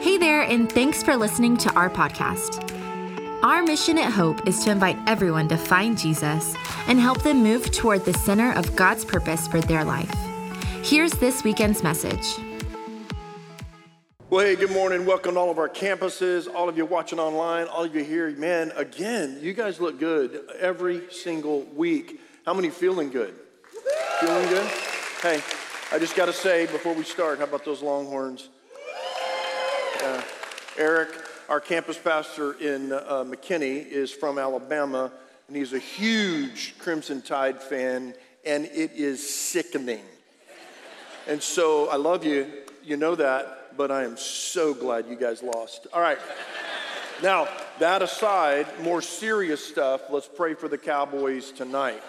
Hey there, and thanks for listening to our podcast. Our mission at Hope is to invite everyone to find Jesus and help them move toward the center of God's purpose for their life. Here's this weekend's message. Well, hey, good morning. Welcome to all of our campuses, all of you watching online, all of you here. Man, again, you guys look good every single week. How many feeling good? Feeling good? Hey, I just got to say before we start, how about those Longhorns? Uh, Eric, our campus pastor in uh, McKinney, is from Alabama, and he's a huge Crimson Tide fan, and it is sickening. And so I love you, you know that, but I am so glad you guys lost. All right. Now, that aside, more serious stuff, let's pray for the Cowboys tonight.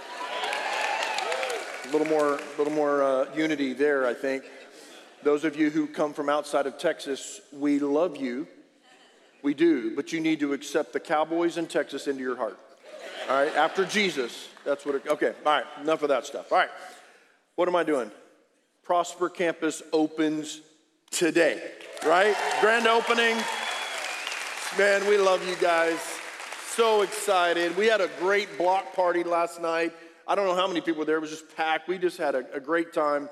A little more, a little more uh, unity there, I think. Those of you who come from outside of Texas, we love you. We do, but you need to accept the Cowboys in Texas into your heart. All right, after Jesus, that's what it, okay, all right, enough of that stuff. All right, what am I doing? Prosper Campus opens today, right? Grand opening. Man, we love you guys. So excited. We had a great block party last night. I don't know how many people were there, it was just packed. We just had a, a great time.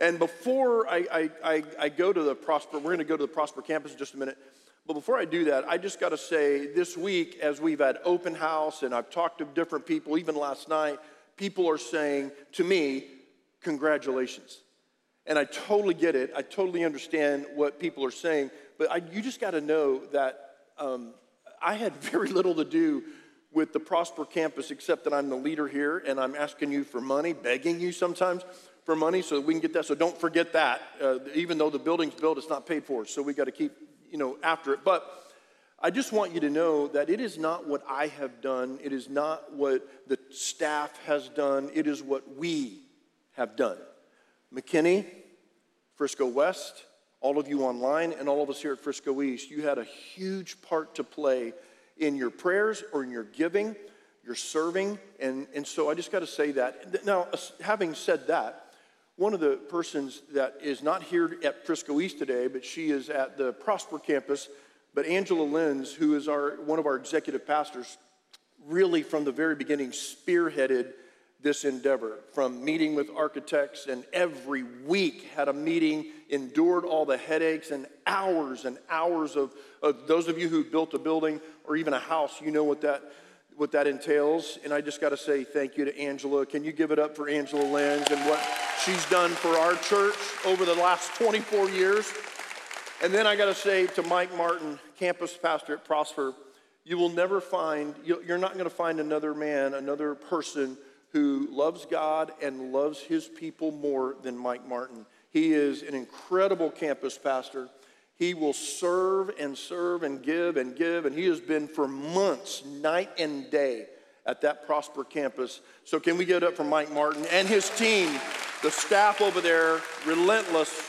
And before I, I, I, I go to the Prosper, we're going to go to the Prosper campus in just a minute. But before I do that, I just got to say this week, as we've had open house and I've talked to different people, even last night, people are saying to me, congratulations. And I totally get it. I totally understand what people are saying. But I, you just got to know that um, I had very little to do with the Prosper campus except that I'm the leader here and I'm asking you for money, begging you sometimes for money so we can get that. So don't forget that. Uh, even though the building's built, it's not paid for. So we got to keep, you know, after it. But I just want you to know that it is not what I have done. It is not what the staff has done. It is what we have done. McKinney, Frisco West, all of you online, and all of us here at Frisco East, you had a huge part to play in your prayers or in your giving, your serving. And, and so I just got to say that. Now, having said that, one of the persons that is not here at Frisco East today, but she is at the Prosper campus, but Angela Lenz, who is our, one of our executive pastors, really from the very beginning spearheaded this endeavor. From meeting with architects and every week had a meeting endured all the headaches and hours and hours of, of those of you who built a building or even a house you know what that what that entails. And I just got to say thank you to Angela. Can you give it up for Angela Lenz and what she's done for our church over the last 24 years? And then I got to say to Mike Martin, campus pastor at Prosper, you will never find, you're not going to find another man, another person who loves God and loves his people more than Mike Martin. He is an incredible campus pastor. He will serve and serve and give and give, and he has been for months, night and day, at that Prosper campus. So, can we get up for Mike Martin and his team, the staff over there, relentless.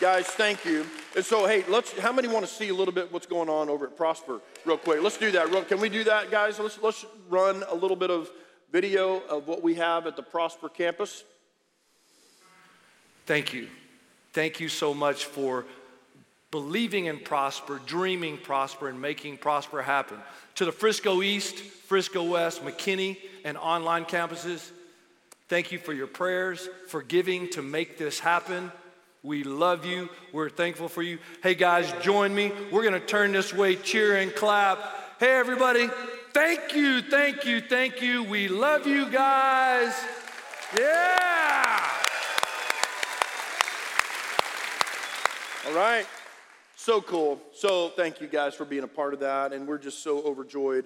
Guys, thank you. And so, hey, let's. How many want to see a little bit what's going on over at Prosper, real quick? Let's do that. Real, can we do that, guys? Let's let's run a little bit of video of what we have at the Prosper campus. Thank you. Thank you so much for believing and prosper, dreaming prosper, and making prosper happen. To the Frisco East, Frisco West, McKinney, and online campuses, thank you for your prayers, for giving to make this happen. We love you. We're thankful for you. Hey guys, join me. We're going to turn this way, cheer and clap. Hey everybody, thank you, thank you, thank you. We love you guys. Yeah. All right. So cool. So thank you guys for being a part of that, and we're just so overjoyed.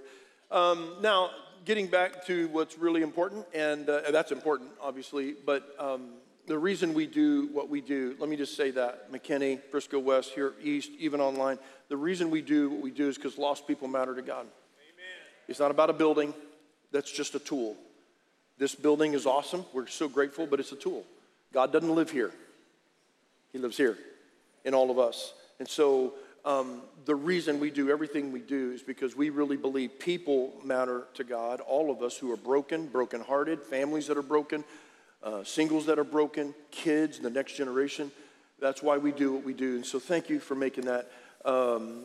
Um, now, getting back to what's really important, and uh, that's important, obviously, but um, the reason we do what we do, let me just say that McKinney, Frisco West, here East, even online, the reason we do what we do is because lost people matter to God. Amen. It's not about a building, that's just a tool. This building is awesome. We're so grateful, but it's a tool. God doesn't live here, He lives here in all of us. And so um, the reason we do everything we do is because we really believe people matter to God. All of us who are broken, brokenhearted, families that are broken, uh, singles that are broken, kids, the next generation. That's why we do what we do. And so thank you for making that um,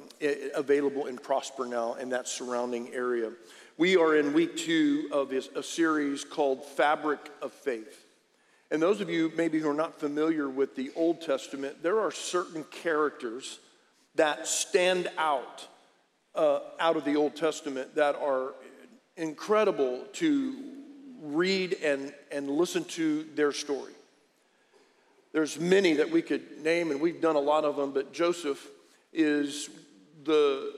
available in Prosper now and that surrounding area. We are in week two of a series called Fabric of Faith. And those of you maybe who are not familiar with the Old Testament, there are certain characters that stand out uh, out of the Old Testament that are incredible to read and, and listen to their story. There's many that we could name, and we've done a lot of them, but Joseph is the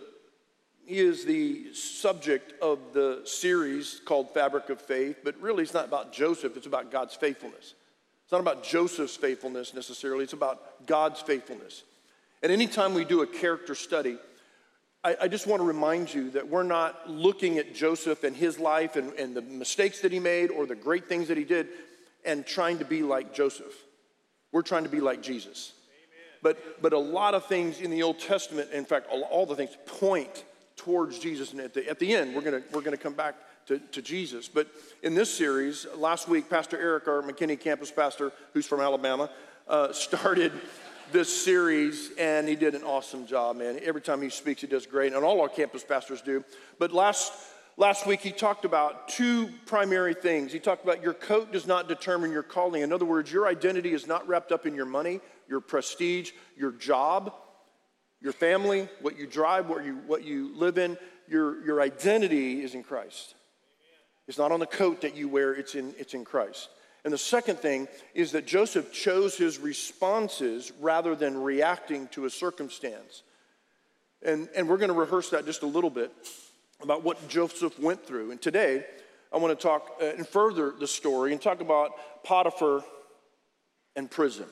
he is the subject of the series called Fabric of Faith, but really it's not about Joseph, it's about God's faithfulness. It's not about Joseph's faithfulness necessarily, it's about God's faithfulness. And anytime we do a character study, I, I, just want to remind you that we're not looking at Joseph and his life and, and the mistakes that he made or the great things that he did and trying to be like Joseph. We're trying to be like Jesus. But, but a lot of things in the Old Testament, in fact, all, all the things point towards Jesus. And at the, at the end, we're going we're gonna come back to, to Jesus. But in this series, last week, Pastor Eric, our McKinney campus pastor, who's from Alabama, uh, started this series, and he did an awesome job, man. Every time he speaks, he does great, and all our campus pastors do. But last Last week, he talked about two primary things. He talked about your coat does not determine your calling. In other words, your identity is not wrapped up in your money, your prestige, your job, your family, what you drive, what you, what you live in. Your, your identity is in Christ. It's not on the coat that you wear, it's in, it's in Christ. And the second thing is that Joseph chose his responses rather than reacting to a circumstance. And, and we're going to rehearse that just a little bit about what Joseph went through. And today, I want to talk uh, and further the story and talk about Potiphar and prison.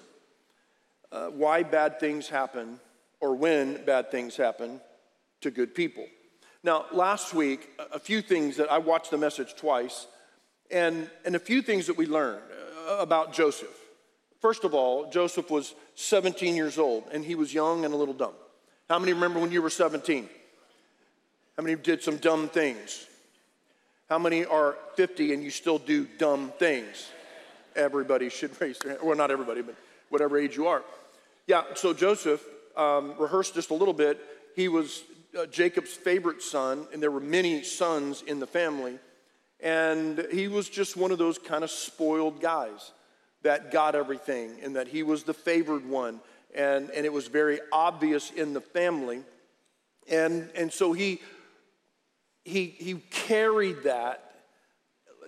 Uh, why bad things happen, or when bad things happen to good people. Now, last week, a few things that I watched the message twice, and, and a few things that we learned uh, about Joseph. First of all, Joseph was 17 years old, and he was young and a little dumb. How many remember when you were 17? How many did some dumb things? How many are 50 and you still do dumb things? Everybody should raise their hand. Well, not everybody, but whatever age you are. Yeah, so Joseph um, rehearsed just a little bit. He was uh, Jacob's favorite son, and there were many sons in the family. And he was just one of those kind of spoiled guys that got everything and that he was the favored one. And, and it was very obvious in the family. And, and so he he, he carried that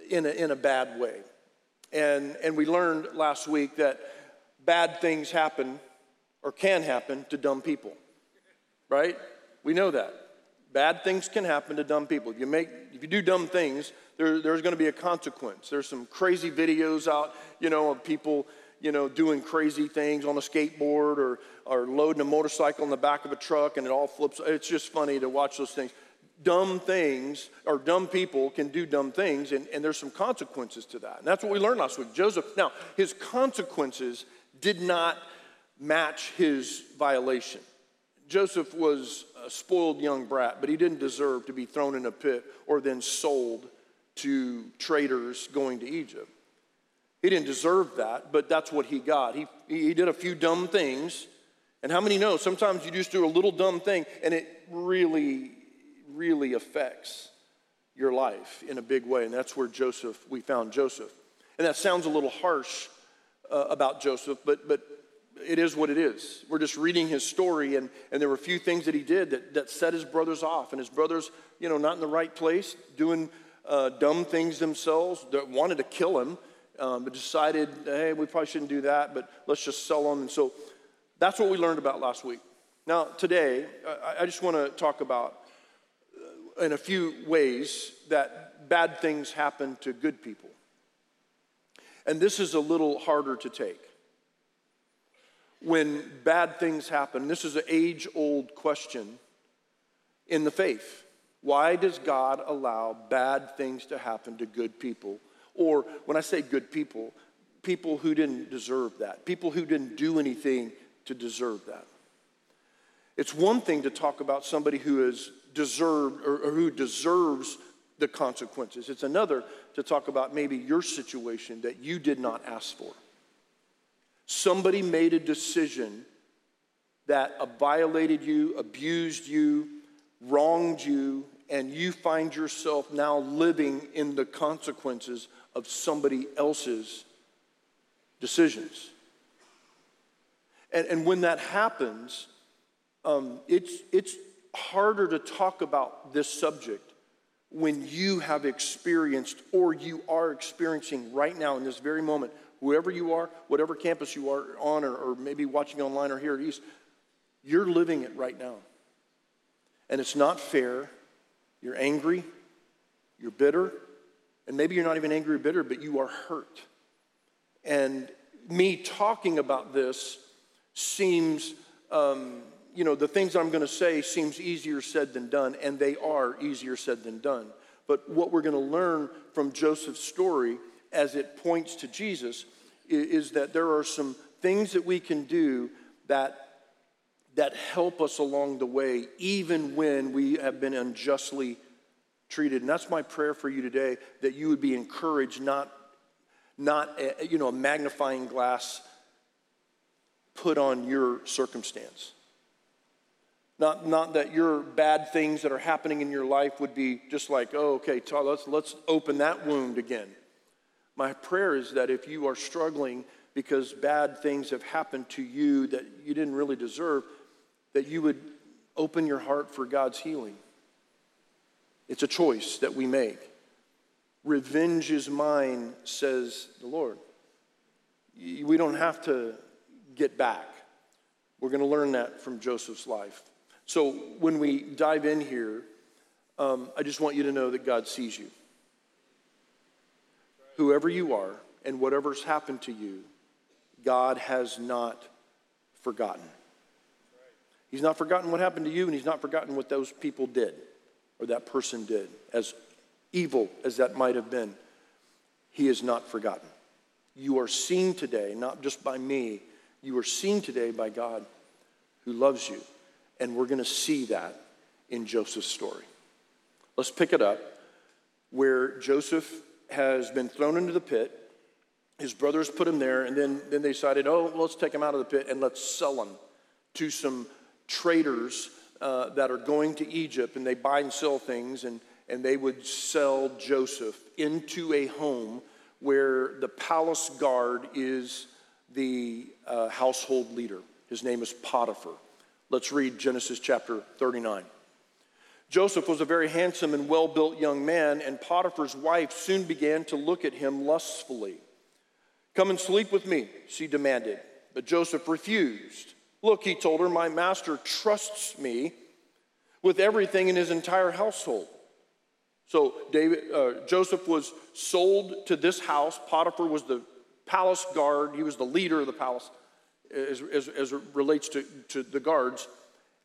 in a, in a bad way. And, and we learned last week that bad things happen or can happen to dumb people, right? We know that. Bad things can happen to dumb people. If you, make, if you do dumb things, there, there's going to be a consequence. There's some crazy videos out, you know, of people, you know, doing crazy things on a skateboard or, or loading a motorcycle in the back of a truck and it all flips. It's just funny to watch those things dumb things or dumb people can do dumb things, and, and there's some consequences to that. And that's what we learned last week. Joseph, now, his consequences did not match his violation. Joseph was a spoiled young brat, but he didn't deserve to be thrown in a pit or then sold to traders going to Egypt. He didn't deserve that, but that's what he got. He, he did a few dumb things. And how many know sometimes you just do a little dumb thing and it really really affects your life in a big way. And that's where Joseph, we found Joseph. And that sounds a little harsh uh, about Joseph, but, but it is what it is. We're just reading his story, and, and there were a few things that he did that, that set his brothers off. And his brothers, you know, not in the right place, doing uh, dumb things themselves, that wanted to kill him, um, but decided, hey, we probably shouldn't do that, but let's just sell him. And so that's what we learned about last week. Now, today, I, I just want to talk about in a few ways that bad things happen to good people. And this is a little harder to take. When bad things happen, this is an age old question in the faith. Why does God allow bad things to happen to good people? Or when I say good people, people who didn't deserve that, people who didn't do anything to deserve that. It's one thing to talk about somebody who is deserved or, or who deserves the consequences. It's another to talk about maybe your situation that you did not ask for. Somebody made a decision that violated you, abused you, wronged you, and you find yourself now living in the consequences of somebody else's decisions. And, and when that happens, um, it's, it's harder to talk about this subject when you have experienced or you are experiencing right now in this very moment, whoever you are, whatever campus you are on, or, or maybe watching online or here at East, you're living it right now. And it's not fair. You're angry, you're bitter, and maybe you're not even angry or bitter, but you are hurt. And me talking about this seems, um, you know, the things I'm going to say seems easier said than done, and they are easier said than done. But what we're going to learn from Joseph's story as it points to Jesus is that there are some things that we can do that that help us along the way, even when we have been unjustly treated. And that's my prayer for you today that you would be encouraged, not, not a, you know, a magnifying glass put on your circumstance. Not, not that your bad things that are happening in your life would be just like, oh, okay, let's, let's open that wound again. My prayer is that if you are struggling because bad things have happened to you that you didn't really deserve, that you would open your heart for God's healing. It's a choice that we make. Revenge is mine, says the Lord. We don't have to get back. We're going to learn that from Joseph's life. So when we dive in here, um, I just want you to know that God sees you. Whoever you are and whatever's happened to you, God has not forgotten. He's not forgotten what happened to you, and he's not forgotten what those people did or that person did, as evil as that might have been. He is not forgotten. You are seen today, not just by me, you are seen today by God who loves you. And we're going to see that in Joseph's story. Let's pick it up where Joseph has been thrown into the pit. His brothers put him there, and then, then they decided, oh, let's take him out of the pit and let's sell him to some traders uh, that are going to Egypt and they buy and sell things, and, and they would sell Joseph into a home where the palace guard is the uh, household leader. His name is Potiphar. Let's read Genesis chapter 39. Joseph was a very handsome and well built young man, and Potiphar's wife soon began to look at him lustfully. Come and sleep with me, she demanded. But Joseph refused. Look, he told her, my master trusts me with everything in his entire household. So David, uh, Joseph was sold to this house. Potiphar was the palace guard. He was the leader of the palace as, as, as it relates to, to the guards.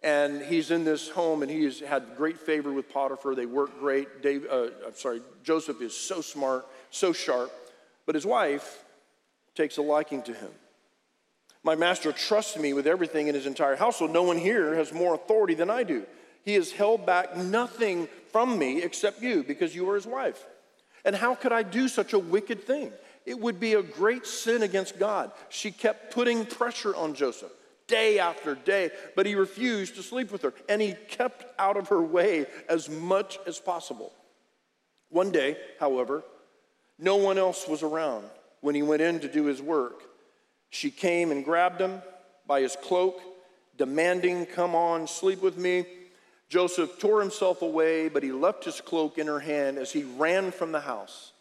And he's in this home and he has had great favor with Potiphar. They work great. Dave, uh, I'm sorry, Joseph is so smart, so sharp. But his wife takes a liking to him. My master trusts me with everything in his entire household. No one here has more authority than I do. He has held back nothing from me except you because you are his wife. And how could I do such a wicked thing? It would be a great sin against God. She kept putting pressure on Joseph day after day, but he refused to sleep with her and he kept out of her way as much as possible. One day, however, no one else was around when he went in to do his work. She came and grabbed him by his cloak, demanding, Come on, sleep with me. Joseph tore himself away, but he left his cloak in her hand as he ran from the house.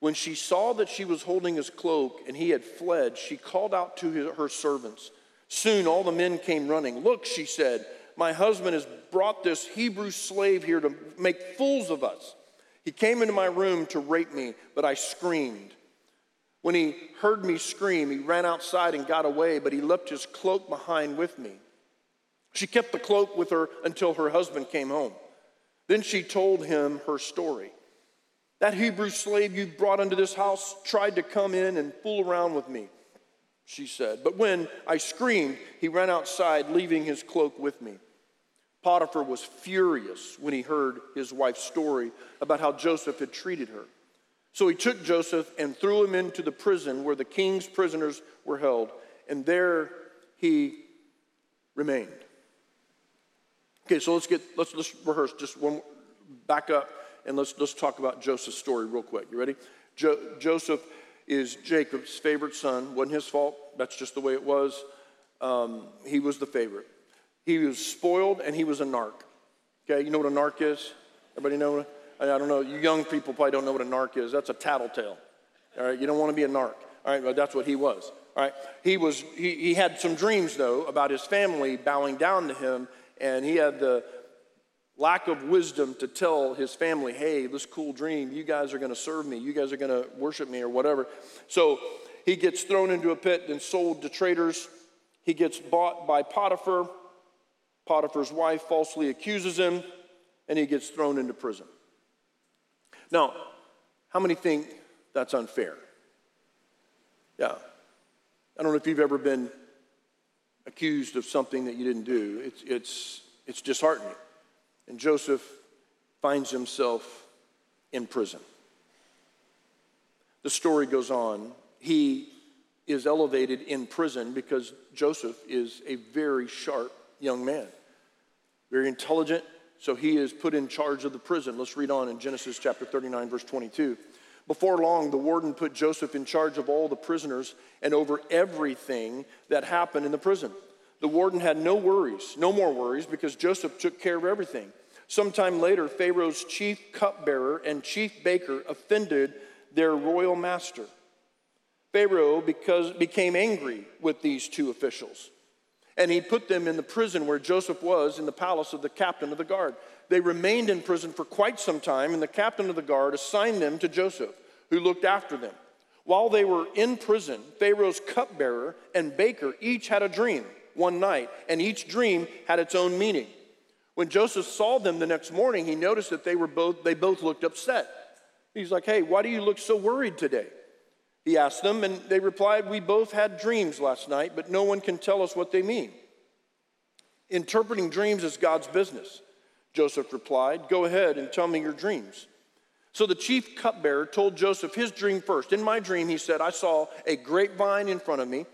When she saw that she was holding his cloak and he had fled, she called out to her servants. Soon all the men came running. Look, she said, my husband has brought this Hebrew slave here to make fools of us. He came into my room to rape me, but I screamed. When he heard me scream, he ran outside and got away, but he left his cloak behind with me. She kept the cloak with her until her husband came home. Then she told him her story. That Hebrew slave you brought into this house tried to come in and fool around with me, she said. But when I screamed, he ran outside, leaving his cloak with me. Potiphar was furious when he heard his wife's story about how Joseph had treated her. So he took Joseph and threw him into the prison where the king's prisoners were held, and there he remained. Okay, so let's get let's let's rehearse just one back up and let's let's talk about Joseph's story real quick. You ready? Jo- Joseph is Jacob's favorite son. wasn't his fault. That's just the way it was. Um, he was the favorite. He was spoiled and he was a narc. Okay, you know what a narc is? Everybody know? I don't know. You young people probably don't know what a narc is. That's a tattletale. All right, you don't want to be a narc. All right, but that's what he was. All right, he was. He, he had some dreams though about his family bowing down to him, and he had the lack of wisdom to tell his family, "Hey, this cool dream. You guys are going to serve me. You guys are going to worship me, or whatever." So he gets thrown into a pit and sold to traders. He gets bought by Potiphar. Potiphar's wife falsely accuses him, and he gets thrown into prison. Now, how many think that's unfair? Yeah. I don't know if you've ever been accused of something that you didn't do. It's, it's, it's disheartening. And Joseph finds himself in prison. The story goes on. He is elevated in prison because Joseph is a very sharp young man, very intelligent, so he is put in charge of the prison. Let's read on in Genesis chapter 39, verse 22. Before long, the warden put Joseph in charge of all the prisoners and over everything that happened in the prison. The warden had no worries, no more worries, because Joseph took care of everything. Sometime later, Pharaoh's chief cupbearer and chief baker offended their royal master. Pharaoh because, became angry with these two officials and he put them in the prison where Joseph was in the palace of the captain of the guard. They remained in prison for quite some time, and the captain of the guard assigned them to Joseph, who looked after them. While they were in prison, Pharaoh's cupbearer and baker each had a dream one night, and each dream had its own meaning. When Joseph saw them the next morning, he noticed that they were both they both looked upset. He's like, "Hey, why do you look so worried today?" He asked them, and they replied, We both had dreams last night, but no one can tell us what they mean. Interpreting dreams is God's business. Joseph replied, Go ahead and tell me your dreams. So the chief cupbearer told Joseph his dream first. In my dream, he said, I saw a grapevine in front of me.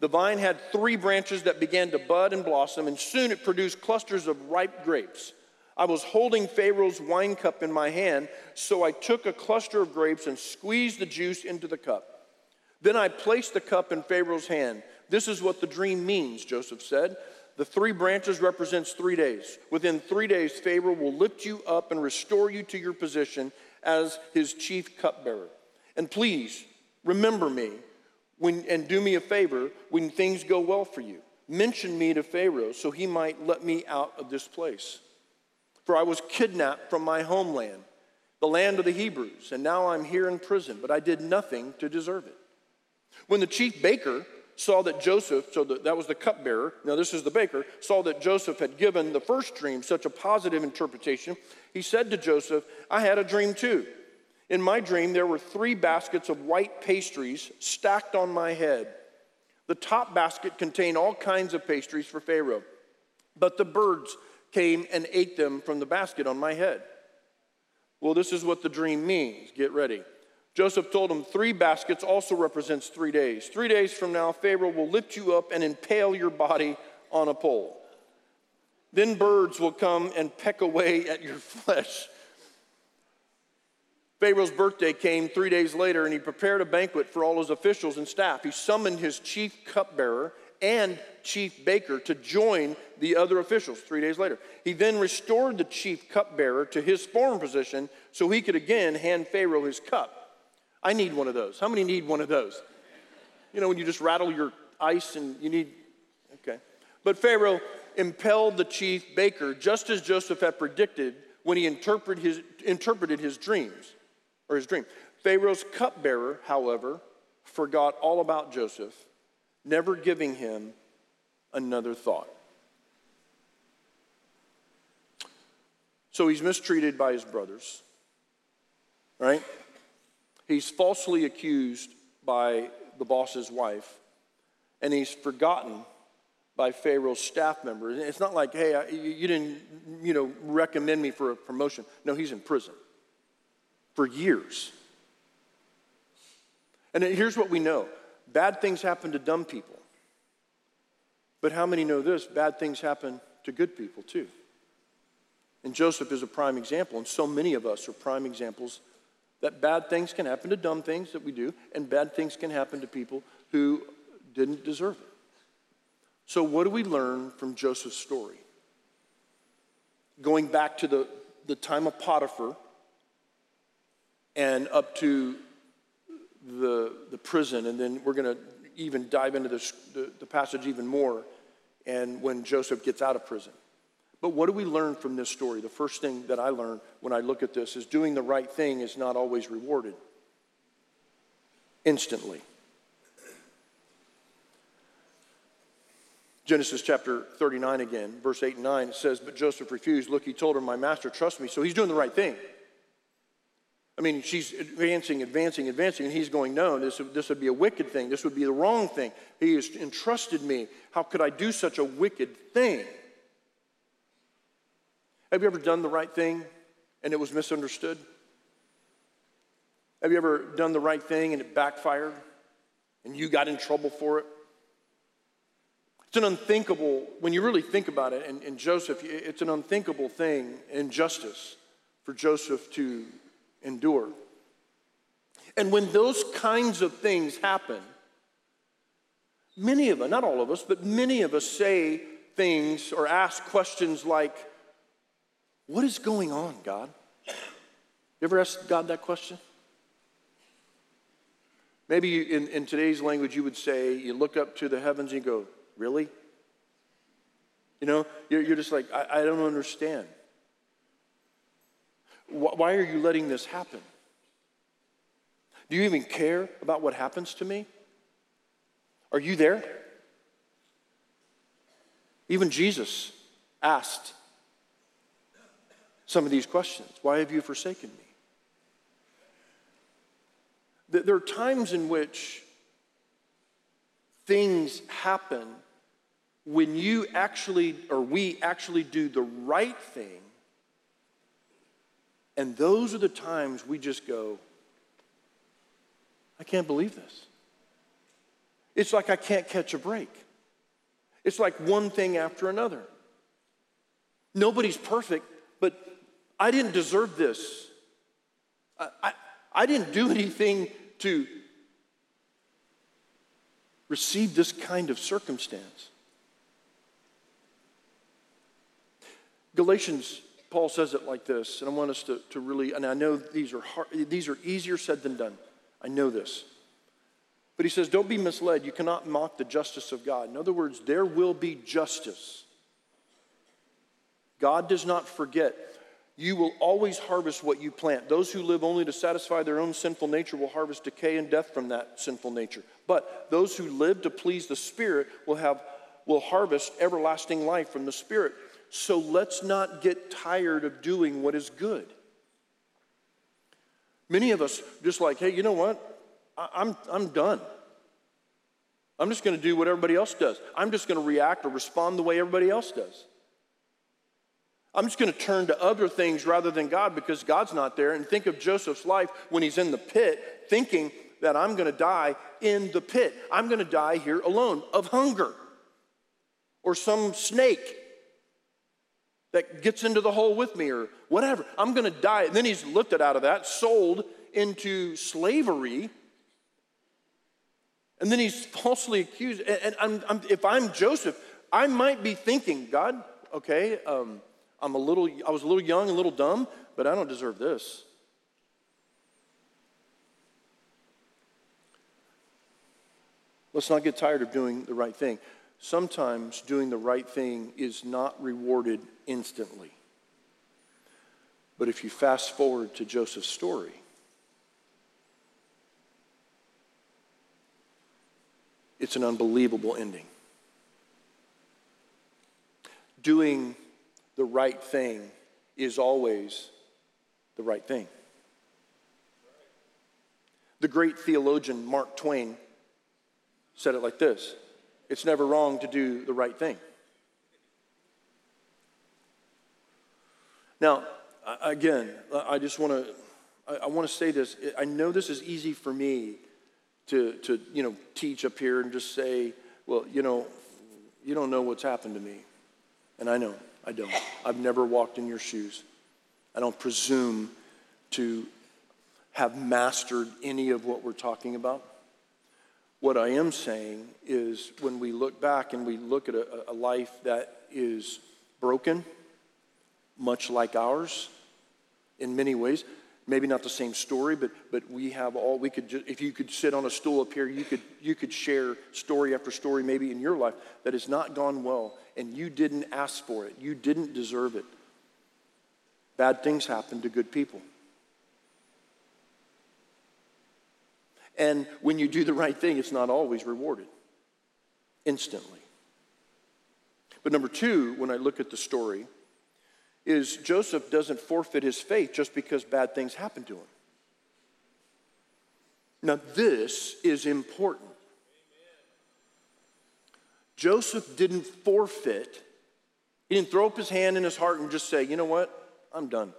The vine had three branches that began to bud and blossom, and soon it produced clusters of ripe grapes. I was holding Pharaoh's wine cup in my hand, so I took a cluster of grapes and squeezed the juice into the cup. Then I placed the cup in Pharaoh's hand. This is what the dream means, Joseph said. The three branches represents three days. Within three days, Pharaoh will lift you up and restore you to your position as his chief cupbearer. And please remember me when, and do me a favor when things go well for you. Mention me to Pharaoh so he might let me out of this place. For I was kidnapped from my homeland, the land of the Hebrews, and now I'm here in prison, but I did nothing to deserve it. When the chief baker saw that Joseph, so that was the cupbearer, now this is the baker, saw that Joseph had given the first dream such a positive interpretation, he said to Joseph, I had a dream too. In my dream, there were three baskets of white pastries stacked on my head. The top basket contained all kinds of pastries for Pharaoh, but the birds came and ate them from the basket on my head. Well, this is what the dream means. Get ready. Joseph told him, Three baskets also represents three days. Three days from now, Pharaoh will lift you up and impale your body on a pole. Then birds will come and peck away at your flesh. Pharaoh's birthday came three days later, and he prepared a banquet for all his officials and staff. He summoned his chief cupbearer and chief baker to join the other officials three days later. He then restored the chief cupbearer to his former position so he could again hand Pharaoh his cup. I need one of those. How many need one of those? You know, when you just rattle your ice and you need, okay. But Pharaoh impelled the chief baker, just as Joseph had predicted when he interpreted his, interpreted his dreams, or his dream. Pharaoh's cupbearer, however, forgot all about Joseph, never giving him another thought. So he's mistreated by his brothers, right? He's falsely accused by the boss's wife, and he's forgotten by Pharaoh's staff members. It's not like, hey, you didn't, you know, recommend me for a promotion. No, he's in prison for years. And here's what we know bad things happen to dumb people. But how many know this? Bad things happen to good people too. And Joseph is a prime example, and so many of us are prime examples that bad things can happen to dumb things that we do, and bad things can happen to people who didn't deserve it. So, what do we learn from Joseph's story? Going back to the, the time of Potiphar and up to the, the prison, and then we're going to even dive into this, the, the passage even more, and when Joseph gets out of prison. But what do we learn from this story? The first thing that I learned when I look at this is doing the right thing is not always rewarded instantly. Genesis chapter 39 again, verse 8 and 9, it says, But Joseph refused. Look, he told her, My master trusts me. So he's doing the right thing. I mean, she's advancing, advancing, advancing, and he's going, No, this, this would be a wicked thing. This would be the wrong thing. He has entrusted me. How could I do such a wicked thing? Have you ever done the right thing and it was misunderstood? Have you ever done the right thing and it backfired and you got in trouble for it? It's an unthinkable, when you really think about it, and, and Joseph, it's an unthinkable thing, injustice for Joseph to endure. And when those kinds of things happen, many of us, not all of us, but many of us say things or ask questions like, What is going on, God? You ever asked God that question? Maybe in, in today's language, you would say, You look up to the heavens and you go, Really? You know, you're, you're just like, I, I don't understand. Why are you letting this happen? Do you even care about what happens to me? Are you there? Even Jesus asked some of these questions Why have you forsaken me? There are times in which things happen when you actually, or we actually do the right thing, and those are the times we just go, I can't believe this. It's like I can't catch a break. It's like one thing after another. Nobody's perfect, but I didn't deserve this. I, I, I didn't do anything to receive this kind of circumstance. Galatians, Paul says it like this, and I want us to, to really, and I know these are, hard, these are easier said than done. I know this. But he says, Don't be misled. You cannot mock the justice of God. In other words, there will be justice. God does not forget. You will always harvest what you plant. Those who live only to satisfy their own sinful nature will harvest decay and death from that sinful nature. But those who live to please the Spirit will have will harvest everlasting life from the Spirit. So let's not get tired of doing what is good. Many of us just like, hey, you know what? I, I'm, I'm done. I'm just going to do what everybody else does. I'm just going to react or respond the way everybody else does. I'm just going to turn to other things rather than God because God's not there. And think of Joseph's life when he's in the pit, thinking that I'm going to die in the pit. I'm going to die here alone of hunger or some snake that gets into the hole with me or whatever. I'm going to die. And then he's lifted out of that, sold into slavery. And then he's falsely accused. And I'm, I'm, if I'm Joseph, I might be thinking, God, okay, um, I'm a little, I was a little young, and a little dumb, but I don't deserve this. Let's not get tired of doing the right thing sometimes doing the right thing is not rewarded instantly. But if you fast forward to Joseph's story, it's an unbelievable ending. Doing the right thing is always the right thing. The great theologian Mark Twain said it like this it's never wrong to do the right thing. Now, again, I just want to I want to say this. I know this is easy for me to, to you know teach up here and just say, well, you know, You don't know what's happened to me. And I know, I don't. I've never walked in your shoes. I don't presume to have mastered any of what we're talking about. What I am saying is when we look back and we look at a, a life that is broken, much like ours in many ways, maybe not the same story, but, but we have all, we could, just, if you could sit on a stool up here, you could, you could share story after story maybe in your life that has not gone well and you didn't ask for it. You didn't deserve it. Bad things happen to good people. And when you do the right thing, it's not always rewarded instantly. But number two, when I look at the story, is Joseph doesn't forfeit his faith just because bad things happen to him. Now, this is important. Joseph didn't forfeit, he didn't throw up his hand in his heart and just say, you know what, I'm done.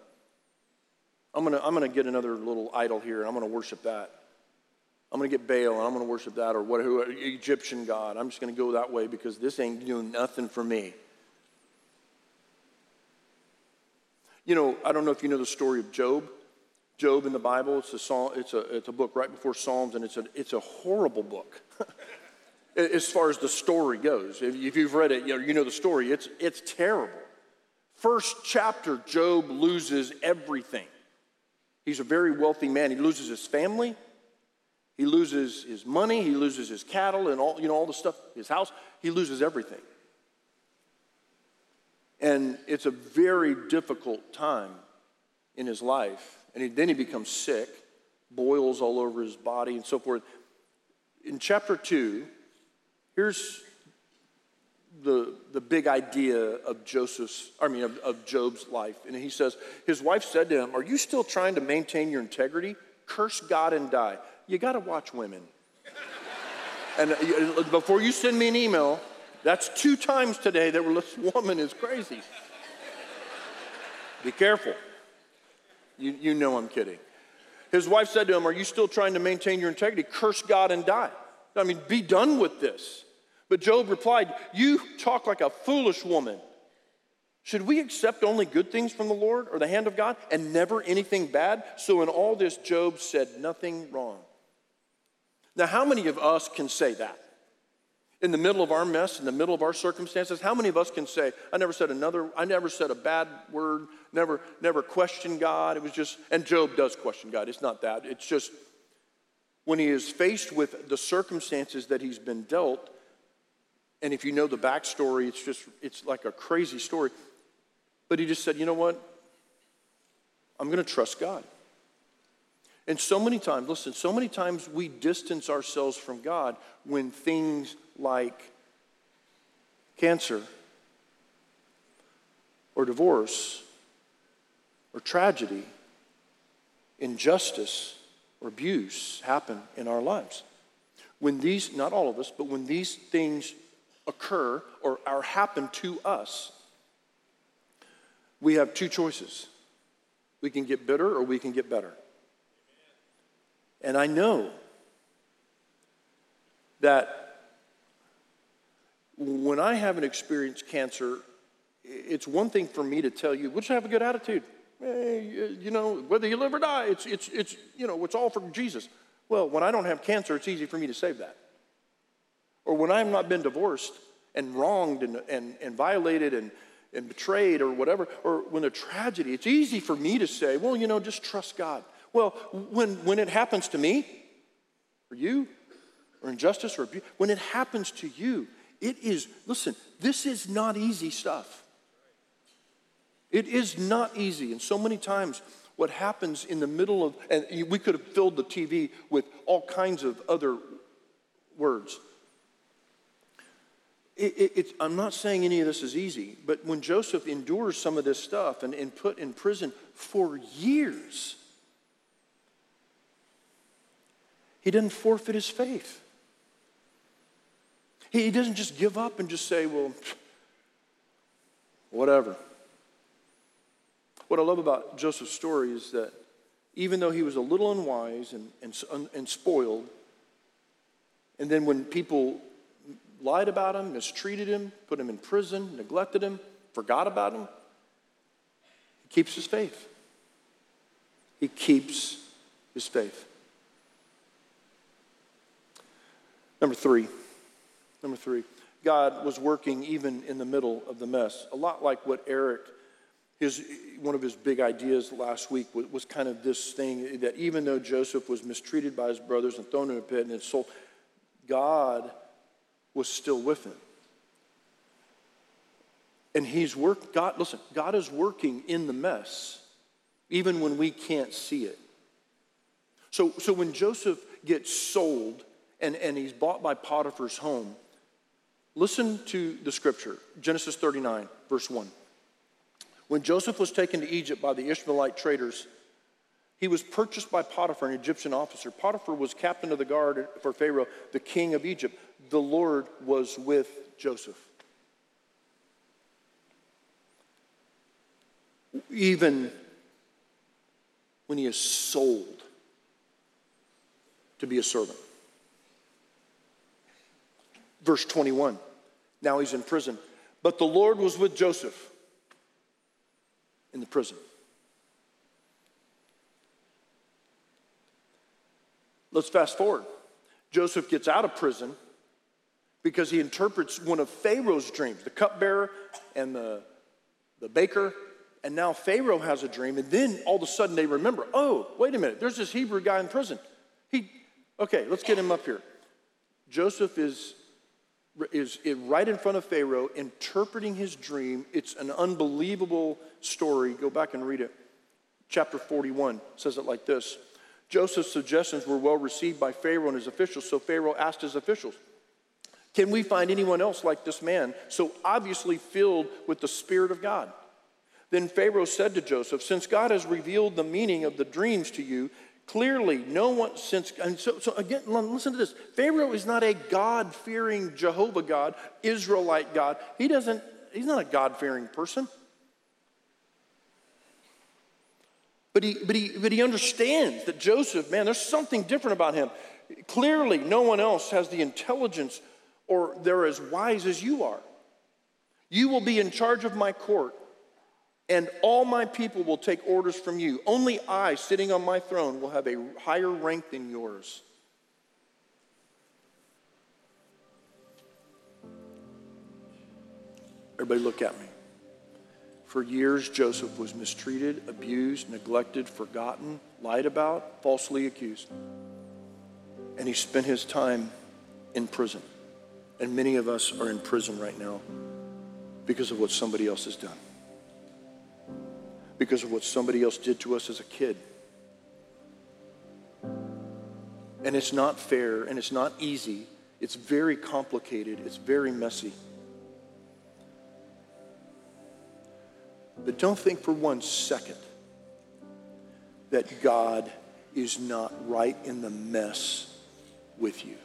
I'm gonna, I'm gonna get another little idol here and I'm gonna worship that. I'm to get Baal and I'm to worship that or what, who, Egyptian God. I'm just to go that way because this ain't doing nothing for me. You know, I don't know if you know the story of Job. Job in the Bible, it's a, song, it's a, it's a book right before Psalms, and it's a, it's a horrible book as far as the story goes. If, you've read it, you know, you know the story. It's, it's terrible. First chapter, Job loses everything. He's a very wealthy man. He loses his family, he loses his money, he loses his cattle and all, you know, all the stuff, his house, he loses everything. And it's a very difficult time in his life. And he, then he becomes sick, boils all over his body and so forth. In chapter 2, here's the, the big idea of Joseph's, I mean, of, of Job's life. And he says, his wife said to him, Are you still trying to maintain your integrity? Curse God and die you got to watch women. and uh, before you send me an email, that's two times today that this woman is crazy. Be careful. You, you know I'm kidding. His wife said to him, Are you still trying to maintain your integrity? Curse God and die. I mean, be done with this. But Job replied, You talk like a foolish woman. Should we accept only good things from the Lord or the hand of God and never anything bad? So in all this, Job said nothing wrong. Now, how many of us can say that? In the middle of our mess, in the middle of our circumstances, how many of us can say, I never said another, I never said a bad word, never, never questioned God. It was just, and Job does question God. It's not that. It's just when he is faced with the circumstances that he's been dealt, and if you know the backstory, it's just, it's like a crazy story. But he just said, you know what? I'm going to trust God. And so many times, listen, so many times we distance ourselves from God when things like cancer or divorce or tragedy, injustice or abuse happen in our lives. When these, not all of us, but when these things occur or are happen to us, we have two choices. We can get bitter or we can get better. And I know that when I haven't experienced cancer, it's one thing for me to tell you, just have a good attitude. Hey, you know, whether you live or die, it's, it's, it's, you know, it's all for Jesus. Well, when I don't have cancer, it's easy for me to say that. Or when I've not been divorced and wronged and, and, and violated and, and betrayed or whatever, or when a tragedy, it's easy for me to say, well, you know, just trust God. Well, when, when it happens to me, or you, or injustice, or abuse, when it happens to you, it is, listen, this is not easy stuff. It is not easy. And so many times, what happens in the middle of, and we could have filled the TV with all kinds of other words. It, it, I'm not saying any of this is easy, but when Joseph endures some of this stuff and, and put in prison for years, He didn't forfeit his faith. He doesn't just give up and just say, well, whatever. What I love about Joseph's story is that even though he was a little unwise and, and, and spoiled, and then when people lied about him, mistreated him, put him in prison, neglected him, forgot about him. He keeps his faith. He keeps his faith. Number three, number three, God was working even in the middle of the mess. A lot like what Eric, his, one of his big ideas last week was, was kind of this thing that even though Joseph was mistreated by his brothers and thrown in a pit and soul, God was still with him. And he's work, God, listen, God is working in the mess, even when we can't see it. So, so when Joseph gets sold and, and he's bought by Potiphar's home, listen to the scripture Genesis 39, verse 1. When Joseph was taken to Egypt by the Ishmaelite traders, he was purchased by Potiphar, an Egyptian officer. Potiphar was captain of the guard for Pharaoh, the king of Egypt. The Lord was with Joseph. Even when he is sold to be a servant. Verse 21. Now he's in prison. But the Lord was with Joseph in the prison. Let's fast forward. Joseph gets out of prison because he interprets one of Pharaoh's dreams the cupbearer and the, the baker. And now Pharaoh has a dream, and then all of a sudden they remember oh, wait a minute, there's this Hebrew guy in prison. He, okay, let's get him up here. Joseph is is right in front of Pharaoh, interpreting his dream. It's an unbelievable story. Go back and read it. Chapter 41 says it like this Joseph's suggestions were well received by Pharaoh and his officials, so Pharaoh asked his officials, Can we find anyone else like this man, so obviously filled with the Spirit of God? Then Pharaoh said to Joseph, Since God has revealed the meaning of the dreams to you, Clearly, no one since, and so, so again, listen to this. Pharaoh is not a God fearing Jehovah God, Israelite God. He doesn't, he's not a God fearing person. But he, but, he, but he understands that Joseph, man, there's something different about him. Clearly, no one else has the intelligence or they're as wise as you are. You will be in charge of my court and all my people will take orders from you. Only I, sitting on my throne, will have a higher rank than yours. Everybody, look at me. For years, Joseph was mistreated, abused, neglected, forgotten, lied about, falsely accused. And he spent his time in prison. And many of us are in prison right now because of what somebody else has done because of what somebody else did to us as a kid. And it's not fair and it's not easy. It's very complicated. It's very messy. But don't think for one second that God is not right in the mess with you.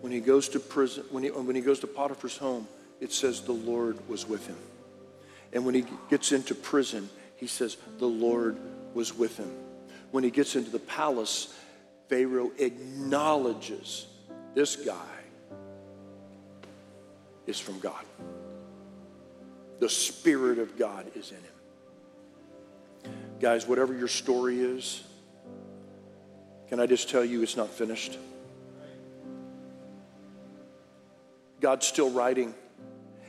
When he goes to prison, when he, when he goes to Potiphar's home, it says the Lord was with him. And when he gets into prison, he says the Lord was with him. When he gets into the palace, Pharaoh acknowledges this guy is from God. The Spirit of God is in him. Guys, whatever your story is, can I just tell you it's not finished? God's still writing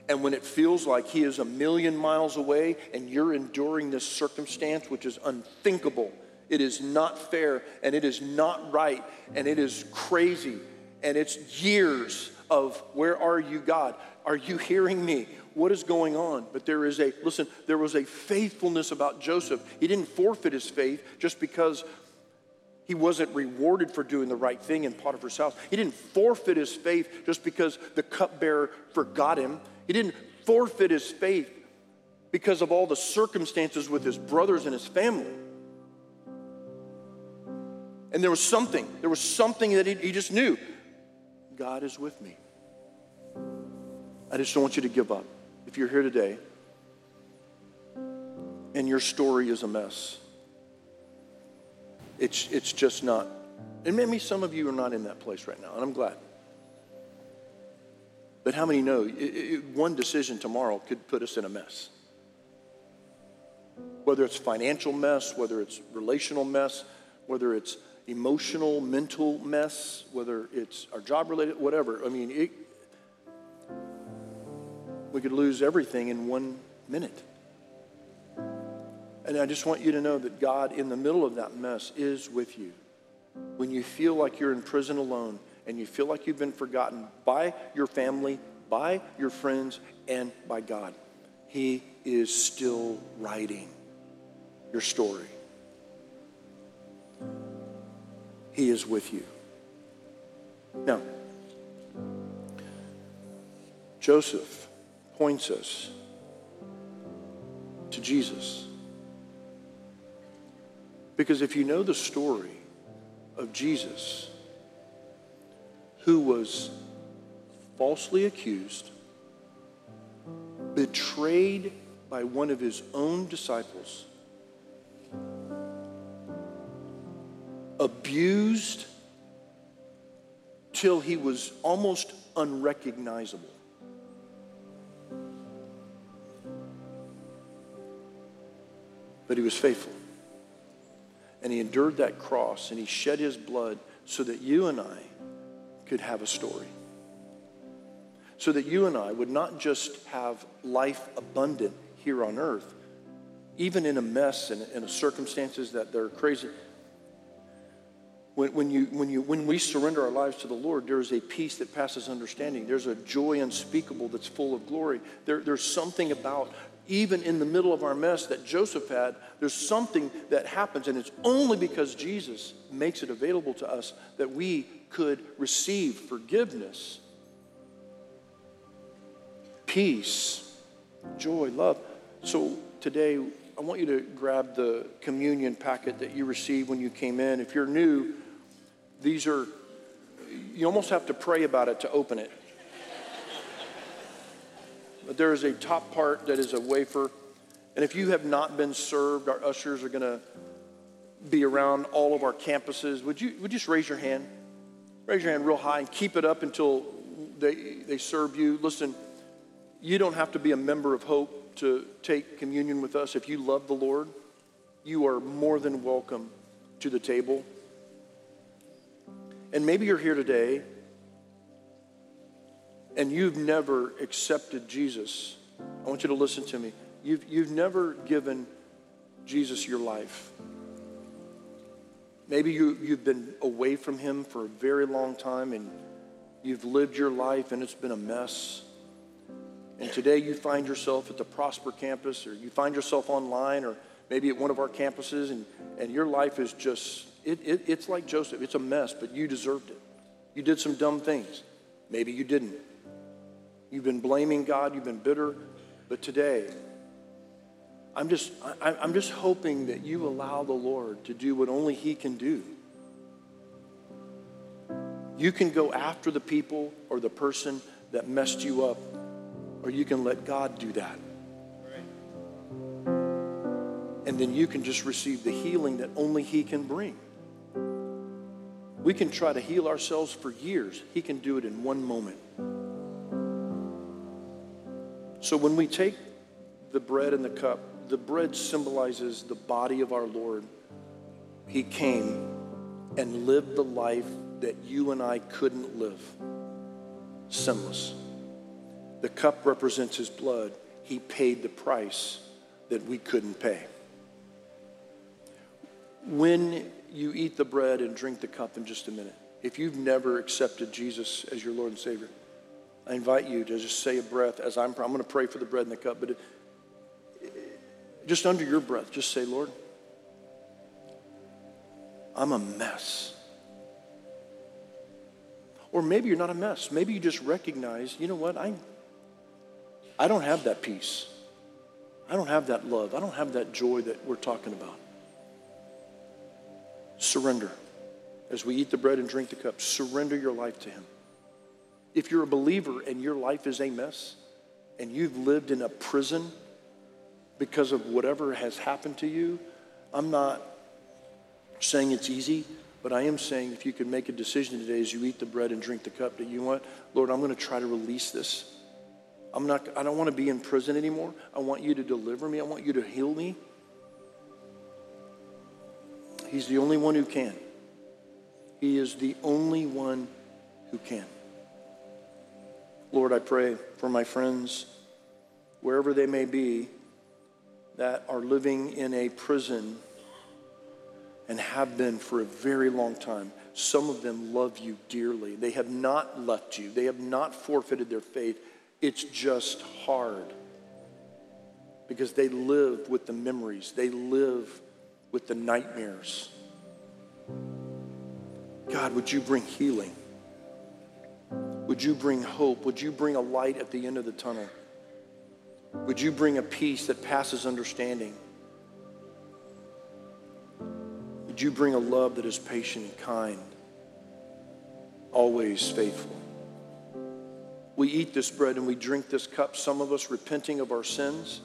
and when it feels like He is a million miles away and you're enduring this circumstance, which is unthinkable, it is not fair and it is not right and it is crazy and it's years of where are you, God? Are you hearing me? What is going on? But there is a, listen, there was a faithfulness about Joseph. He didn't forfeit his faith just because he wasn't rewarded for doing the right thing in Potiphar's house. He didn't forfeit his faith just because the cupbearer forgot him. He didn't forfeit his faith because of all the circumstances with his brothers and his family. And there was something, there was something that he, he just knew God is with me. I just don't want you to give up. If you're here today and your story is a mess, it's, it's just not And maybe some of you are not in that place right now, and I'm glad. But how many know it, it, one decision tomorrow could put us in a mess? Whether it's financial mess, whether it's relational mess, whether it's emotional, mental mess, whether it's our job related, whatever. I mean, it, we could lose everything in one minute. And I just want you to know that God, in the middle of that mess, is with you. When you feel like you're in prison alone and you feel like you've been forgotten by your family, by your friends, and by God, He is still writing your story. He is with you. Now, Joseph points us to Jesus. Because if you know the story of Jesus, who was falsely accused, betrayed by one of his own disciples, abused till he was almost unrecognizable. But he was faithful. And he endured that cross and he shed his blood so that you and I could have a story. So that you and I would not just have life abundant here on earth, even in a mess and in circumstances that they're crazy. When, when, you, when, you, when we surrender our lives to the Lord, there is a peace that passes understanding. There's a joy unspeakable that's full of glory. There, there's something about, even in the middle of our mess that Joseph had, there's something that happens, and it's only because Jesus makes it available to us that we could receive forgiveness, peace, joy, love. So today, I want you to grab the communion packet that you received when you came in. If you're new, these are, you almost have to pray about it to open it. But there is a top part that is a wafer. And if you have not been served, our ushers are going to be around all of our campuses. Would you, would you just raise your hand? Raise your hand real high and keep it up until they, they serve you. Listen, you don't have to be a member of Hope to take communion with us. If you love the Lord, you are more than welcome to the table. And maybe you're here today and you've never accepted Jesus. I want you to listen to me. You've, you've never given Jesus your life. Maybe you, you've been away from him for a very long time and you've lived your life and it's been a mess. And today you find yourself at the Prosper campus or you find yourself online or maybe at one of our campuses and, and your life is just it, it, it's like Joseph. It's a mess, but you deserved it. You did some dumb things. Maybe you didn't. You've been blaming God. You've been bitter. But today, I'm just, I, I'm just hoping that you allow the Lord to do what only He can do. You can go after the people or the person that messed you up, or you can let God do that and then you can just receive the healing that only He can bring. We can try to heal ourselves for years. He can do it in one moment. So when we take the bread and the cup, the bread symbolizes the body of our Lord. He came and lived the life that you and I couldn't live, sinless. The cup represents his blood. He paid the price that we couldn't pay. When you eat the bread and drink the cup in just a minute. If you've never accepted Jesus as your Lord and Savior, I invite you to just say a breath as I'm, I'm going to pray for the bread and the cup, but just under your breath, just say, Lord, I'm a mess. Or maybe you're not a mess. Maybe you just recognize, you know what, I, I don't have that peace. I don't have that love. I don't have that joy that we're talking about surrender. As we eat the bread and drink the cup, surrender your life to Him. If you're a believer and your life is a mess, and you've lived in a prison because of whatever has happened to you, I'm not saying it's easy, But I am saying if you could make a decision today as you eat the bread and drink the cup that you want, Lord, I'm going to try to release this. I'm not, I don't want to be in prison anymore. I want you to deliver me. I want you to heal me. He's the only one who can. He is the only one who can. Lord, I pray for my friends, wherever they may be, that are living in a prison and have been for a very long time. Some of them love you dearly. They have not left you, they have not forfeited their faith. It's just hard because they live with the memories, they live with the nightmares. God, would you bring healing? Would you bring hope? Would you bring a light at the end of the tunnel? Would you bring a peace that passes understanding? Would you bring a love that is patient and kind, always faithful? We eat this bread and we drink this cup, some of us repenting of our sins,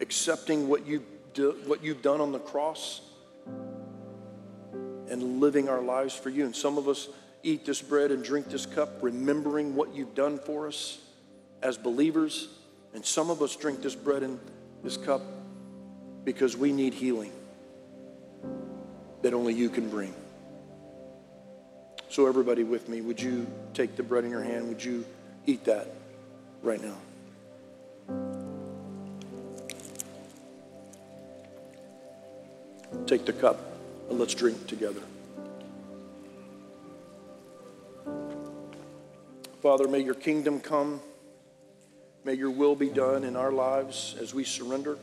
accepting what, you do, what you've done on the cross, and living our lives for you. And some of us eat this bread and drink this cup, remembering what you've done for us as believers. And some of us drink this bread and this cup because we need healing that only you can bring. So, everybody with me, would you take the bread in your hand? Would you eat that right now? Take the cup and let's drink together. Father, may your kingdom come. May your will be done in our lives as we surrender,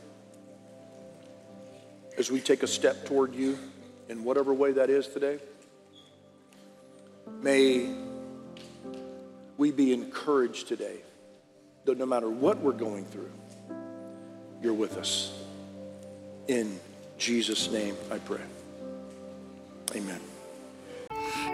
as we take a step toward you in whatever way that is today. May we be encouraged today that no matter what we're going through, you're with us. In Jesus' name I pray. Amen.